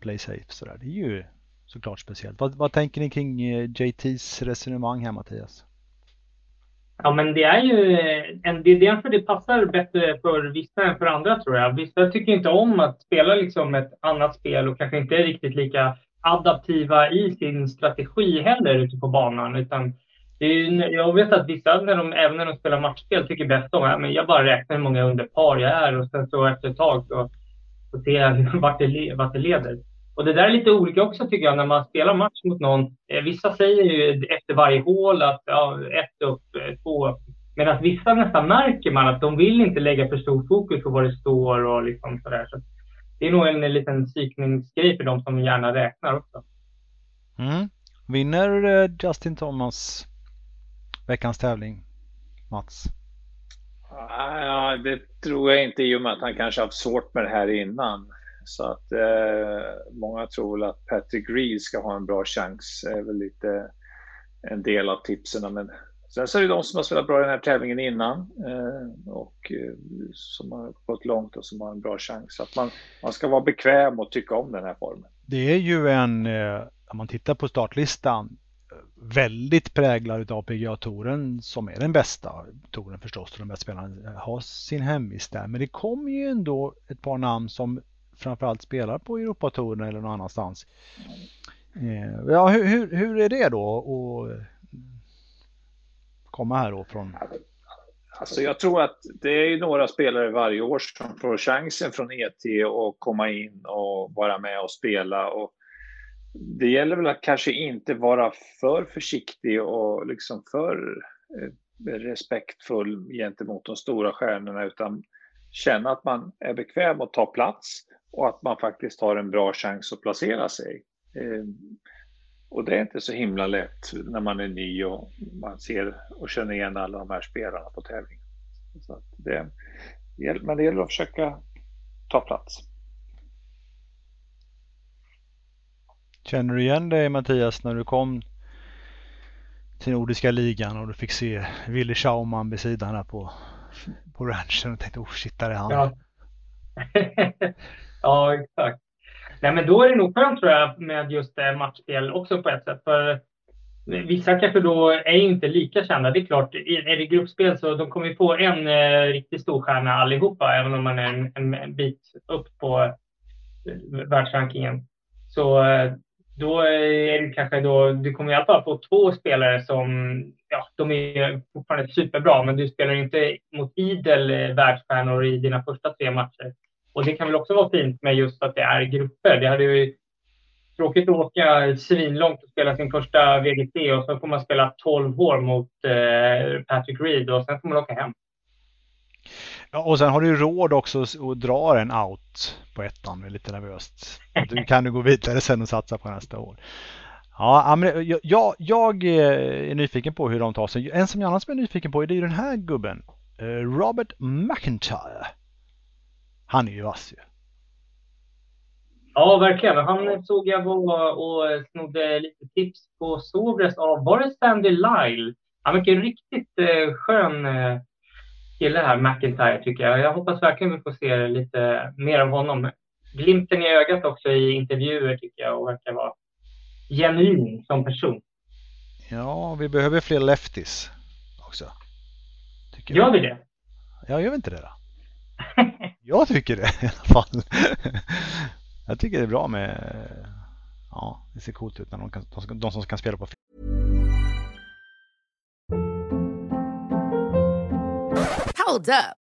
play safe sådär. Det är ju såklart speciellt. Vad, vad tänker ni kring eh, JTs resonemang här Mattias? Ja, men det är ju en, det är därför det passar bättre för vissa än för andra tror jag. Vissa tycker inte om att spela liksom ett annat spel och kanske inte är riktigt lika adaptiva i sin strategi heller ute på banan. Utan är, jag vet att vissa, när de, även när de spelar matchspel, tycker bäst om att jag bara räknar hur många under par jag är och sen så efter ett tag så, så ser jag *laughs* vart det, vart det leder. Och det där är lite olika också tycker jag när man spelar match mot någon. Eh, vissa säger ju efter varje hål att ja, ett upp, eh, två upp. Medan vissa nästan märker man att de vill inte lägga för stor fokus på vad det står och liksom sådär. Så det är nog en liten psykningsgrej för de som gärna räknar också. Mm. Vinner eh, Justin Thomas veckans tävling, Mats? Ja, det tror jag inte i och med att han kanske haft svårt med det här innan. Så att eh, många tror väl att Patrick Reed ska ha en bra chans. Det är väl lite en del av tipsen. Men sen så är det de som har spelat bra i den här tävlingen innan eh, och eh, som har gått långt och som har en bra chans. Så att man, man ska vara bekväm och tycka om den här formen. Det är ju en, eh, om man tittar på startlistan, väldigt präglad av PGA-touren som är den bästa touren förstås. De bästa spelarna har sin hemvist där. Men det kommer ju ändå ett par namn som framförallt spelar på Europatouren eller någon annanstans. Eh, ja, hur, hur, hur är det då? att komma här då från? Alltså jag tror att det är några spelare varje år som får chansen från ET att komma in och vara med och spela. Och det gäller väl att kanske inte vara för försiktig och liksom för eh, respektfull gentemot de stora stjärnorna utan känna att man är bekväm att ta plats och att man faktiskt har en bra chans att placera sig. Eh, och det är inte så himla lätt när man är ny och man ser och känner igen alla de här spelarna på tävlingen. Så det, men det gäller att försöka ta plats. Känner du igen dig Mattias när du kom till Nordiska ligan och du fick se Willy Schauman vid sidan här på, på ranchen och tänkte oh shit, där är han. Ja. *laughs* ja, exakt. Nej, men då är det nog skönt tror jag med just matchspel också på ett sätt. För Vissa kanske då är inte lika kända. Det är klart, är det gruppspel så de kommer ju få en eh, riktigt stor stjärna allihopa, även om man är en, en, bit upp på eh, världsrankingen. Så eh, då är det kanske då, du kommer i alla fall få två spelare som, ja, de är fortfarande superbra, men du spelar inte mot idel eh, världsstjärnor i dina första tre matcher. Och det kan väl också vara fint med just att det är grupper. Det hade ju tråkigt att åka svinlångt och spela sin första VGT och så får man spela 12 år mot eh, Patrick Reed och sen får man åka hem. Ja, och sen har du råd också att dra en out på ettan, det är lite nervöst. Du kan du gå vidare sen och satsa på nästa år. Ja, men jag, jag eh, är nyfiken på hur de tar sig. En som jag annars är nyfiken på är den här gubben. Eh, Robert McIntyre. Han är ju vass ju. Ja, verkligen. Han såg jag var och snodde lite tips på Sobres av, var det Sandy Lyle? Han verkar riktigt eh, skön eh, kille här, McIntyre, tycker jag. Jag hoppas verkligen vi får se lite mer av honom. Glimten i ögat också i intervjuer, tycker jag, och verkar vara genuin som person. Ja, vi behöver fler lefties också. Gör vi det? Ja, gör vi inte det då? *laughs* jag tycker det *laughs* i alla fall. Jag tycker det är bra med... Ja, det ser coolt ut när de, kan, de som kan spela på Hold up.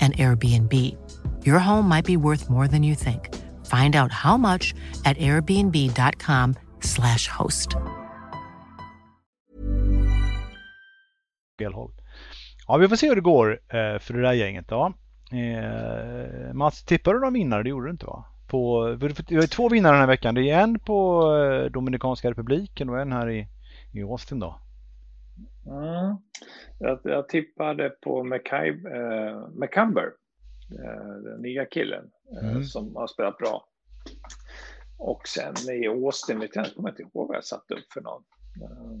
and Airbnb. Your home might be worth more than you think. Find out how much at airbnb.com slash host. Ja, vi får se hur det går eh, för det där gänget då. Eh, Mats, tippade du någon vinnare? Det gjorde du inte va? På, vi har två vinnare den här veckan. Det är en på eh, Dominikanska republiken och en här i, i Austin då. Mm. Jag, jag tippade på McCay, eh, McCumber, eh, den nya killen eh, mm. som har spelat bra. Och sen i Austin, vet jag kommer inte ihåg vad jag satte upp för någon. Uh,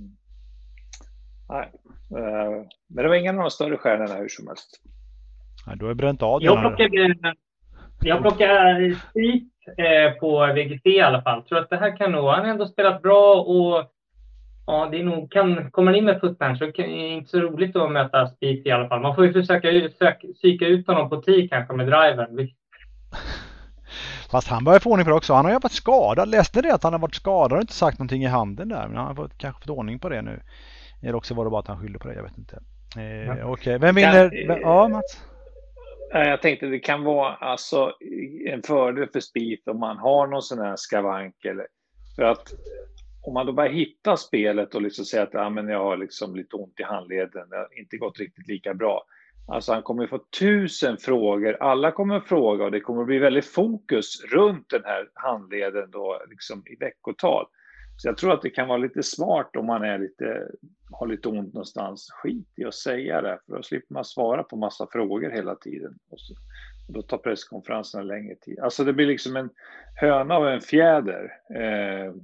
nej, uh, men det var ingen av de större stjärnorna hur som helst. Nej, du har bränt av jag plockade, jag plockade eh, på VGT i alla fall. Tror att det här kan nog, han har ändå spelat bra och Ja, det är nog, kan, kommer man in med footpunch så är det inte så roligt att möta Speed i alla fall. Man får ju försöka söka, psyka ut honom på tid kanske med driven. *laughs* Fast han börjar få ordning på det också. Han har ju varit skadad. Läste det att han har varit skadad och inte sagt någonting i handen där. Men han har fått, kanske fått ordning på det nu. Eller också var det bara att han skyllde på det. Jag vet inte. Eh, ja. Okej, okay. vem vinner? Kan, ja, Mats? Jag tänkte det kan vara alltså en fördel för Speed om man har någon sån här skavank. Eller, för att om man då börjar hitta spelet och liksom säger att ja, men jag har liksom lite ont i handleden, det har inte gått riktigt lika bra. Alltså han kommer få tusen frågor, alla kommer att fråga och det kommer att bli väldigt fokus runt den här handleden då, liksom i veckotal. Så jag tror att det kan vara lite smart om man är lite, har lite ont någonstans. Skit i att säga det, för då slipper man svara på massa frågor hela tiden. Och, så, och då tar presskonferenserna längre tid. Alltså det blir liksom en höna och en fjäder. Eh,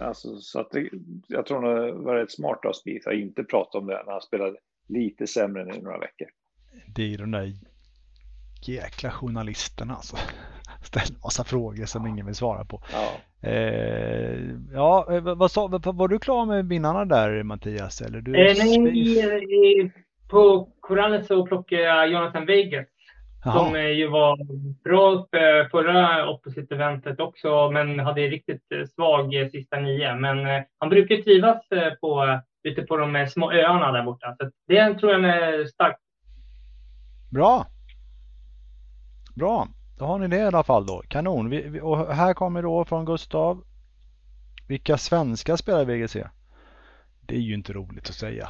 alltså, så att det, jag tror det var rätt smart av Smith att inte prata om det när han spelade lite sämre än i några veckor. Det är ju de där jäkla journalisterna alltså. *laughs* Ställer massa frågor som ingen vill svara på. Ja. Eh, ja, eh, vad sa, var du klar med vinnarna där Mattias? Eller du eh, nej, på korallen så plockade jag Jonathan Vegas. Som ju var bra förra opposite-eventet också, men hade riktigt svag sista nio. Men han brukar trivas på, ute på de små öarna där borta. Så det tror jag är starkt. Bra! Bra! Då har ni det i alla fall då. Kanon! Vi, vi, och här kommer då från Gustav. Vilka svenska spelar VGC? Det är ju inte roligt att säga.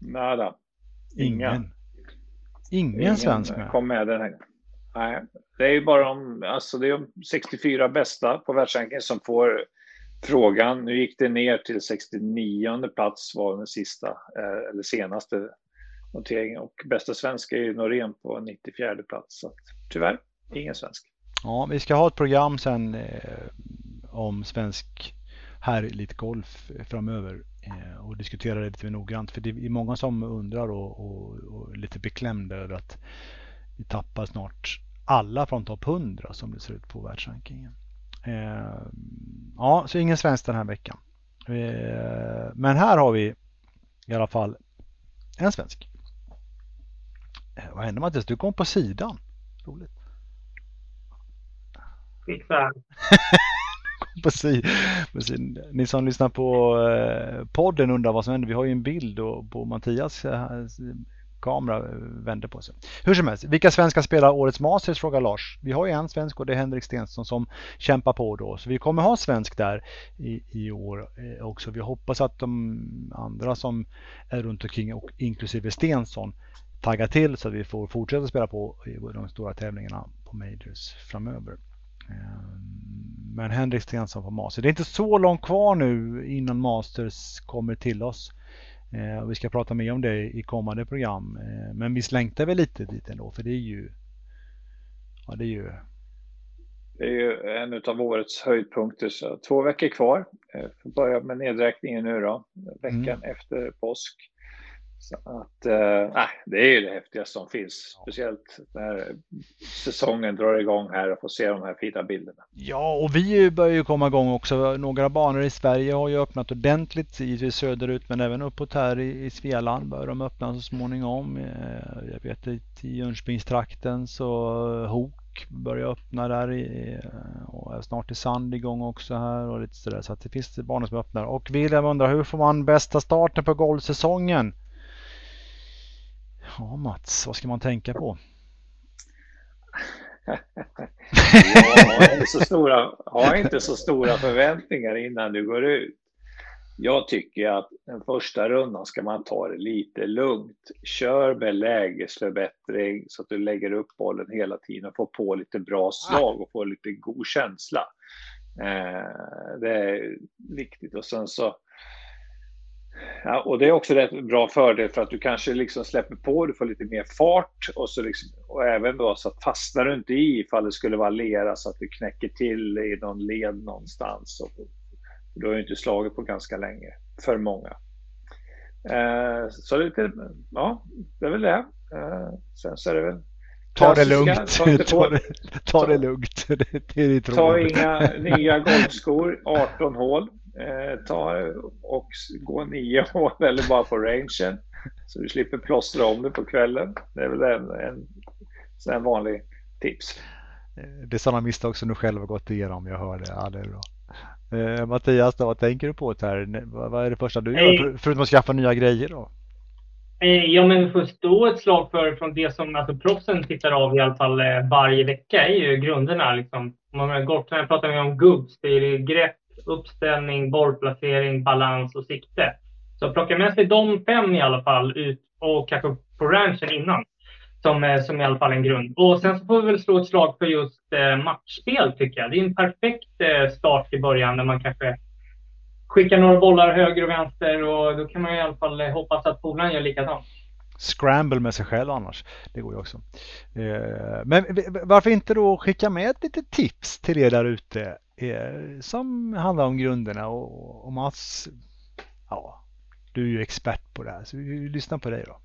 Nada. Ingen. Ingen, Ingen svensk med. kom med den här. Nej, det är ju bara de, alltså det är de 64 bästa på världsrankingen som får frågan. Nu gick det ner till 69 plats var den sista, eh, eller senaste noteringen. Och bästa svenska är ju Norén på 94 plats. Så tyvärr, ingen svensk. Ja, vi ska ha ett program sen eh, om svensk herrelitgolf framöver eh, och diskutera det lite mer noggrant. För det är många som undrar och, och, och lite beklämda över att vi tappar snart alla från topp 100 som det ser ut på världsrankingen. Eh, ja, så ingen svensk den här veckan. Eh, men här har vi i alla fall en svensk. Eh, vad hände Mattias? Du kom på sidan. Roligt. Fixa. *laughs* *laughs* precis, precis. Ni som lyssnar på eh, podden undrar vad som händer. Vi har ju en bild på Mattias eh, kamera eh, vände på sig. Hur som helst, vilka svenskar spelar årets Masters? frågar Lars. Vi har ju en svensk och det är Henrik Stensson som kämpar på då. Så vi kommer ha svensk där i, i år också. Vi hoppas att de andra som är runt omkring och inklusive Stensson taggar till så att vi får fortsätta spela på i de stora tävlingarna på Majors framöver. Ehm, men Henrik Stensson på Masters. Det är inte så långt kvar nu innan Masters kommer till oss. Ehm, vi ska prata mer om det i kommande program. Ehm, men vi längtar väl lite dit ändå för det är ju... Ja, det är ju... Det är ju en av årets höjdpunkter. Så två veckor kvar. Får börja med nedräkningen nu då. Veckan mm. efter påsk. Så att, eh, det är ju det häftigaste som finns, speciellt när säsongen drar igång här och får se de här fina bilderna. Ja, och vi börjar ju komma igång också. Några banor i Sverige har ju öppnat ordentligt, givetvis söderut, men även uppåt här i, i Svealand börjar de öppna så småningom. Eh, jag vet att i Jönköpingstrakten så Hok börjar öppna där i, och snart är Sand igång också här och lite sådär. Så att det finns banor som öppnar. Och William undrar hur får man bästa starten på golfsäsongen? Ja Mats, vad ska man tänka på? ja, inte stora, ha inte så stora förväntningar innan du går ut. Jag tycker att den första rundan ska man ta det lite lugnt. Kör med lägesförbättring så att du lägger upp bollen hela tiden och får på lite bra slag och får lite god känsla. Eh, det är viktigt och sen så Ja, och det är också rätt bra fördel för att du kanske liksom släpper på, du får lite mer fart och, så liksom, och även då så att fastnar du inte i ifall det skulle vara lera så att du knäcker till i någon led någonstans. Och, du har ju inte slagit på ganska länge, för många. Eh, så lite, ja, det är väl det. Eh, sen så är det väl Ta det lugnt. Ta, det, ta det lugnt. *laughs* Det, är ta inga nya golfskor, 18 hål. Eh, ta och gå nio *laughs* hål eller bara på rangen. Så du slipper plåstra om det på kvällen. Det är väl en, en, en vanlig tips. Eh, det är sådana misstag som du själv har gått igenom. Jag hör det. Ja, det är bra. Eh, Mattias, då, vad tänker du på här? Vad är det första du gör förutom att skaffa nya grejer då? Eh, ja, men för att stå ett slag för från det som alltså, proffsen tittar av i alla fall eh, varje vecka är ju grunderna. Liksom. Om man pratar vi om gubbs. Det är grepp, uppställning, bollplacering, balans och sikte. Så plocka med sig de fem i alla fall ut och kanske på ranchen innan. Som, eh, som i alla fall en grund. Och sen så får vi väl slå ett slag för just eh, matchspel tycker jag. Det är en perfekt eh, start i början när man kanske skickar några bollar höger och vänster och då kan man i alla fall eh, hoppas att polaren gör likadant. Scramble med sig själv annars. Det går ju också. Eh, men varför inte då skicka med ett litet tips till er där ute eh, som handlar om grunderna och, och Mats, ja, du är ju expert på det här så vi lyssnar på dig då.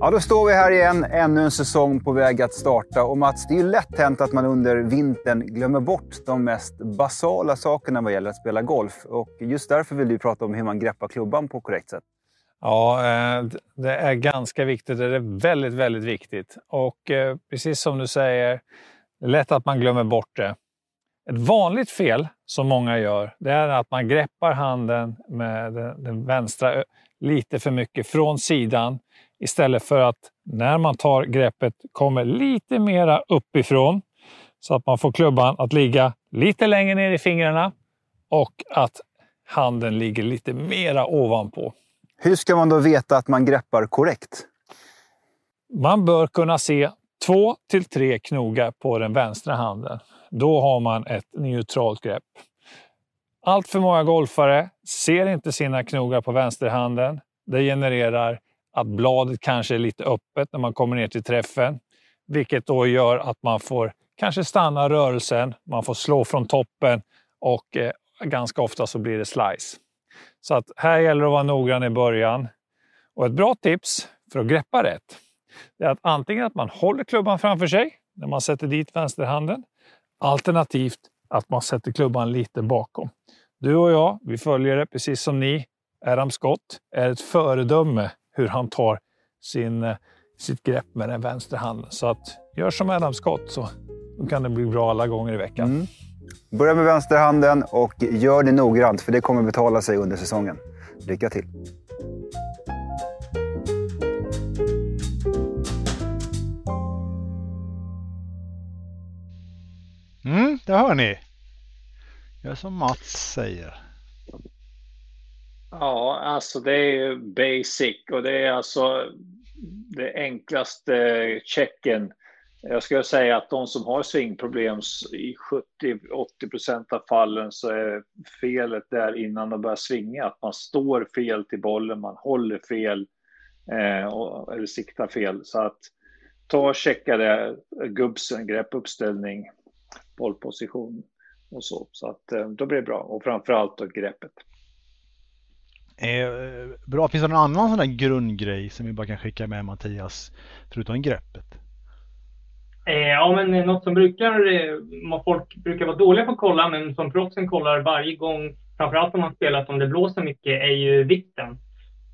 Ja, då står vi här igen, ännu en säsong på väg att starta. Och Mats, det är ju lätt hänt att man under vintern glömmer bort de mest basala sakerna vad gäller att spela golf. Och just därför vill du prata om hur man greppar klubban på korrekt sätt. Ja, eh, det är ganska viktigt. Det är väldigt, väldigt viktigt. Och eh, precis som du säger, det är lätt att man glömmer bort det. Ett vanligt fel som många gör, det är att man greppar handen med den vänstra lite för mycket från sidan istället för att när man tar greppet kommer lite mera uppifrån så att man får klubban att ligga lite längre ner i fingrarna och att handen ligger lite mera ovanpå. Hur ska man då veta att man greppar korrekt? Man bör kunna se två till tre knogar på den vänstra handen. Då har man ett neutralt grepp. Allt för många golfare ser inte sina knogar på vänsterhanden. Det genererar att bladet kanske är lite öppet när man kommer ner till träffen, vilket då gör att man får kanske stanna rörelsen, man får slå från toppen och eh, ganska ofta så blir det slice. Så att här gäller det att vara noggrann i början. Och ett bra tips för att greppa rätt är att antingen att man håller klubban framför sig när man sätter dit vänsterhanden, alternativt att man sätter klubban lite bakom. Du och jag, vi följer det precis som ni. Adam Scott är ett föredöme hur han tar sin, eh, sitt grepp med den vänstra handen. Så att gör som Adam Scott så kan det bli bra alla gånger i veckan. Mm. Börja med vänsterhanden och gör det noggrant för det kommer betala sig under säsongen. Lycka till! Mm, det hör ni. Gör som Mats säger. Ja, alltså det är basic och det är alltså det enklaste checken. Jag skulle säga att de som har svingproblem i 70-80 procent av fallen så är felet där innan de börjar svinga att man står fel till bollen, man håller fel eh, och, eller siktar fel. Så att ta och checka det, gubbsen, grepp, uppställning, bollposition och så. Så att eh, då blir det bra och framförallt då greppet. Eh, bra. Finns det någon annan sån där grundgrej som vi bara kan skicka med Mattias förutom greppet? Eh, ja, men något som brukar, eh, folk brukar vara dåliga på att kolla, men som proffsen kollar varje gång, framförallt om man spelat om det blåser mycket, är ju vikten.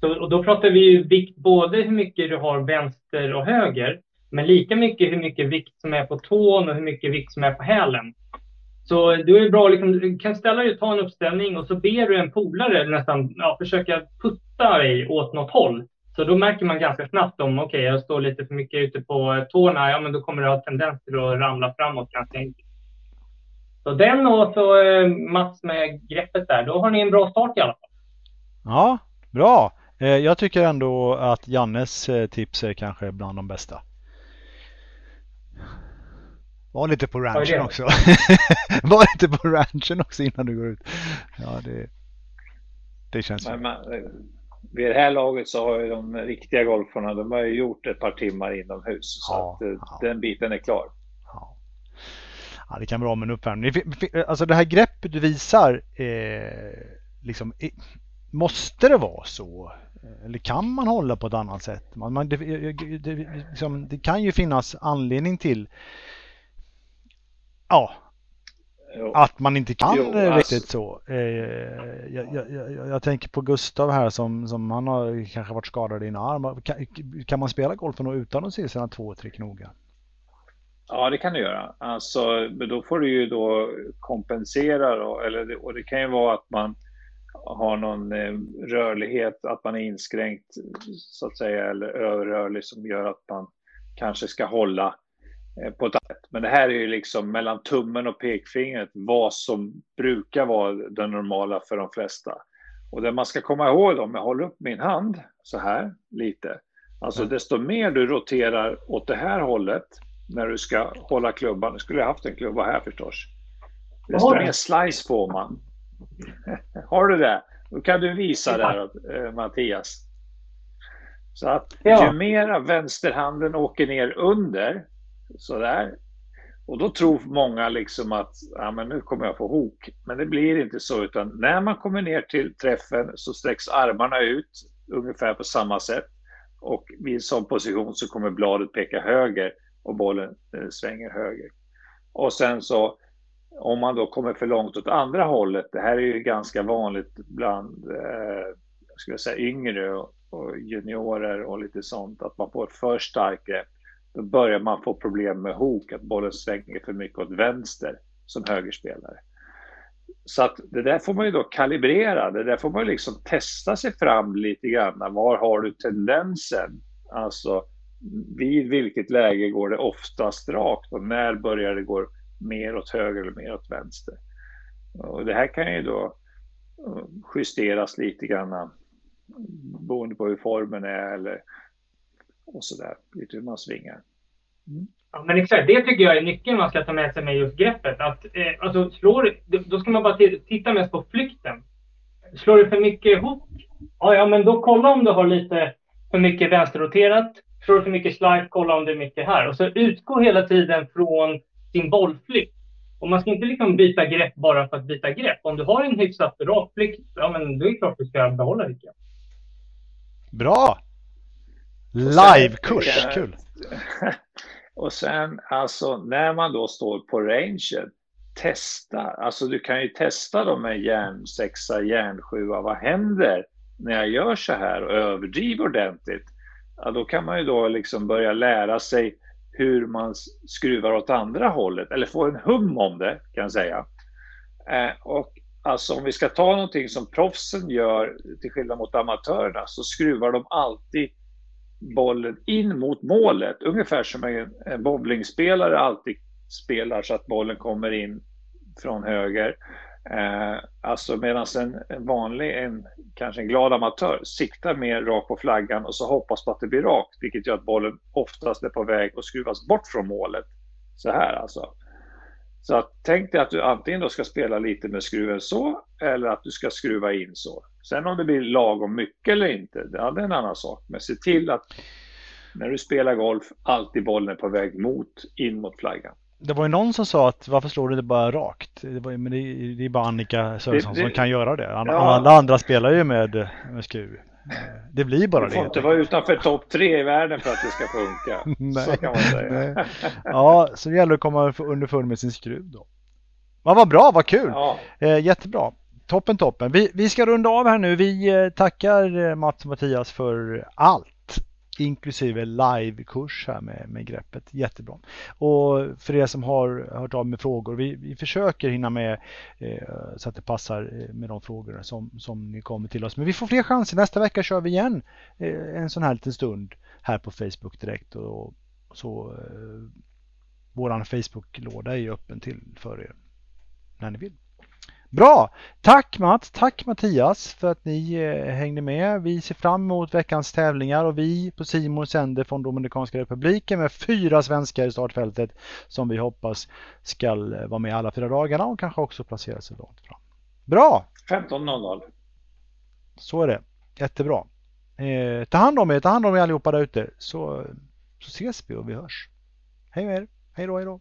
Så, och då pratar vi ju vikt både hur mycket du har vänster och höger, men lika mycket hur mycket vikt som är på tån och hur mycket vikt som är på hälen. Så då är det bra, liksom, du kan ställa dig och ta en uppställning och så ber du en polare nästan ja, försöka putta dig åt något håll. Så då märker man ganska snabbt om, okej, okay, jag står lite för mycket ute på tårna, ja men då kommer du ha tendens till att ramla framåt ganska enkelt. Så den och så eh, Mats med greppet där, då har ni en bra start i alla fall. Ja, bra. Eh, jag tycker ändå att Jannes eh, tips är kanske bland de bästa. Var lite på ranchen också. *laughs* Var lite på ranchen också innan du går ut. Ja, det, det känns men, men, Vid det här laget så har ju de riktiga golfarna, de har ju gjort ett par timmar inomhus. Så ja, att eh, ja. den biten är klar. Ja. ja, det kan vara med en uppvärmning. Alltså det här greppet du visar, eh, liksom, måste det vara så? Eller kan man hålla på ett annat sätt? Man, man det, det, liksom, det kan ju finnas anledning till ja, att man inte kan jo, riktigt alltså. så. Eh, jag, jag, jag, jag, tänker på Gustav här som, som han har kanske varit skadad i en arm. Kan, kan man spela golfen utan att se sina två, tre knogar? Ja, det kan du göra. Alltså, då får du ju då kompensera då, eller, och det kan ju vara att man har någon eh, rörlighet, att man är inskränkt så att säga, eller överrörlig som gör att man kanske ska hålla på ett sätt. Men det här är ju liksom mellan tummen och pekfingret vad som brukar vara det normala för de flesta. Och det man ska komma ihåg om jag håller upp min hand så här lite. Alltså mm. desto mer du roterar åt det här hållet när du ska hålla klubban. Nu skulle jag haft en klubba här förstås. Desto mer slice får man. *laughs* Har du det? Då kan du visa där eh, Mattias. Så att ju mera vänsterhanden åker ner under, sådär, och då tror många liksom att ja, men nu kommer jag få hok. Men det blir inte så, utan när man kommer ner till träffen så sträcks armarna ut ungefär på samma sätt. Och vid en sån position så kommer bladet peka höger och bollen eh, svänger höger. Och sen så om man då kommer för långt åt andra hållet, det här är ju ganska vanligt bland eh, skulle jag säga, yngre och, och juniorer och lite sånt, att man får ett för starkt grepp. Då börjar man få problem med hok, att bollen svänger för mycket åt vänster som högerspelare. Så att det där får man ju då kalibrera, det där får man ju liksom testa sig fram lite grann. Var har du tendensen? Alltså vid vilket läge går det oftast rakt och när börjar det gå mer åt höger eller mer åt vänster? Och det här kan ju då eh, justeras lite grann eh, beroende på hur formen är eller och sådär, lite hur man svingar. Mm. Ja, men exakt, det tycker jag är nyckeln man ska ta med sig med just greppet. Att, eh, alltså, slår, då ska man bara titta mest på flykten. Slår du för mycket ihop? Ja, ja, men då kolla om du har lite för mycket vänsterroterat. Slår du för mycket slide, kolla om det är mycket här. Och så utgå hela tiden från sin bollflykt. Och man ska inte liksom byta grepp bara för att byta grepp. Om du har en hyfsat rak flykt, ja men då är det klart du ska behålla ditt grepp. Bra! Livekurs, kul! *laughs* Och sen alltså när man då står på rangen, testa, alltså du kan ju testa då med järn 6, järn 7, vad händer när jag gör så här och överdriver ordentligt? Ja, då kan man ju då liksom börja lära sig hur man skruvar åt andra hållet, eller få en hum om det kan jag säga. Eh, och alltså om vi ska ta någonting som proffsen gör till skillnad mot amatörerna så skruvar de alltid bollen in mot målet. Ungefär som en, bowlingspelare alltid spelar så att bollen kommer in från höger. Eh, alltså medan en, en, vanlig, en, kanske en glad amatör, siktar mer rakt på flaggan och så hoppas på att det blir rakt, vilket gör att bollen oftast är på väg att skruvas bort från målet. Så här alltså. Så att, tänk dig att du antingen då ska spela lite med skruven så, eller att du ska skruva in så. Sen om det blir lagom mycket eller inte, ja, det är en annan sak. Men se till att när du spelar golf, alltid bollen är på väg mot, in mot flaggan. Det var ju någon som sa att varför slår du det bara rakt? Det, var, men det, det är bara Annika Sörensson som kan göra det. Alla, ja. alla andra spelar ju med, med skruv. Det blir bara det. Du får inte vara utanför topp tre i världen för att det ska funka. *laughs* nej, så kan man säga. ja, så det gäller att komma underfund med sin skruv då. Ja, vad bra, vad kul! Ja. Eh, jättebra. Toppen, toppen. Vi, vi ska runda av här nu. Vi eh, tackar eh, Mats och Mattias för allt inklusive livekurs här med, med greppet. Jättebra. Och för er som har hört av med frågor, vi, vi försöker hinna med eh, så att det passar eh, med de frågor som, som ni kommer till oss. Men vi får fler chanser. Nästa vecka kör vi igen eh, en sån här liten stund här på Facebook direkt. Och, så eh, Vår Facebook-låda är öppen till för er när ni vill. Bra! Tack Mats, tack Mattias för att ni eh, hängde med. Vi ser fram emot veckans tävlingar och vi på Simon sänder från Dominikanska republiken med fyra svenskar i startfältet som vi hoppas ska eh, vara med alla fyra dagarna och kanske också placera sig långt fram. Bra! 15.00. Så är det. Jättebra. Eh, ta hand om er, ta hand om er allihopa där ute så, så ses vi och vi hörs. Hej med er! Hej då, hej då!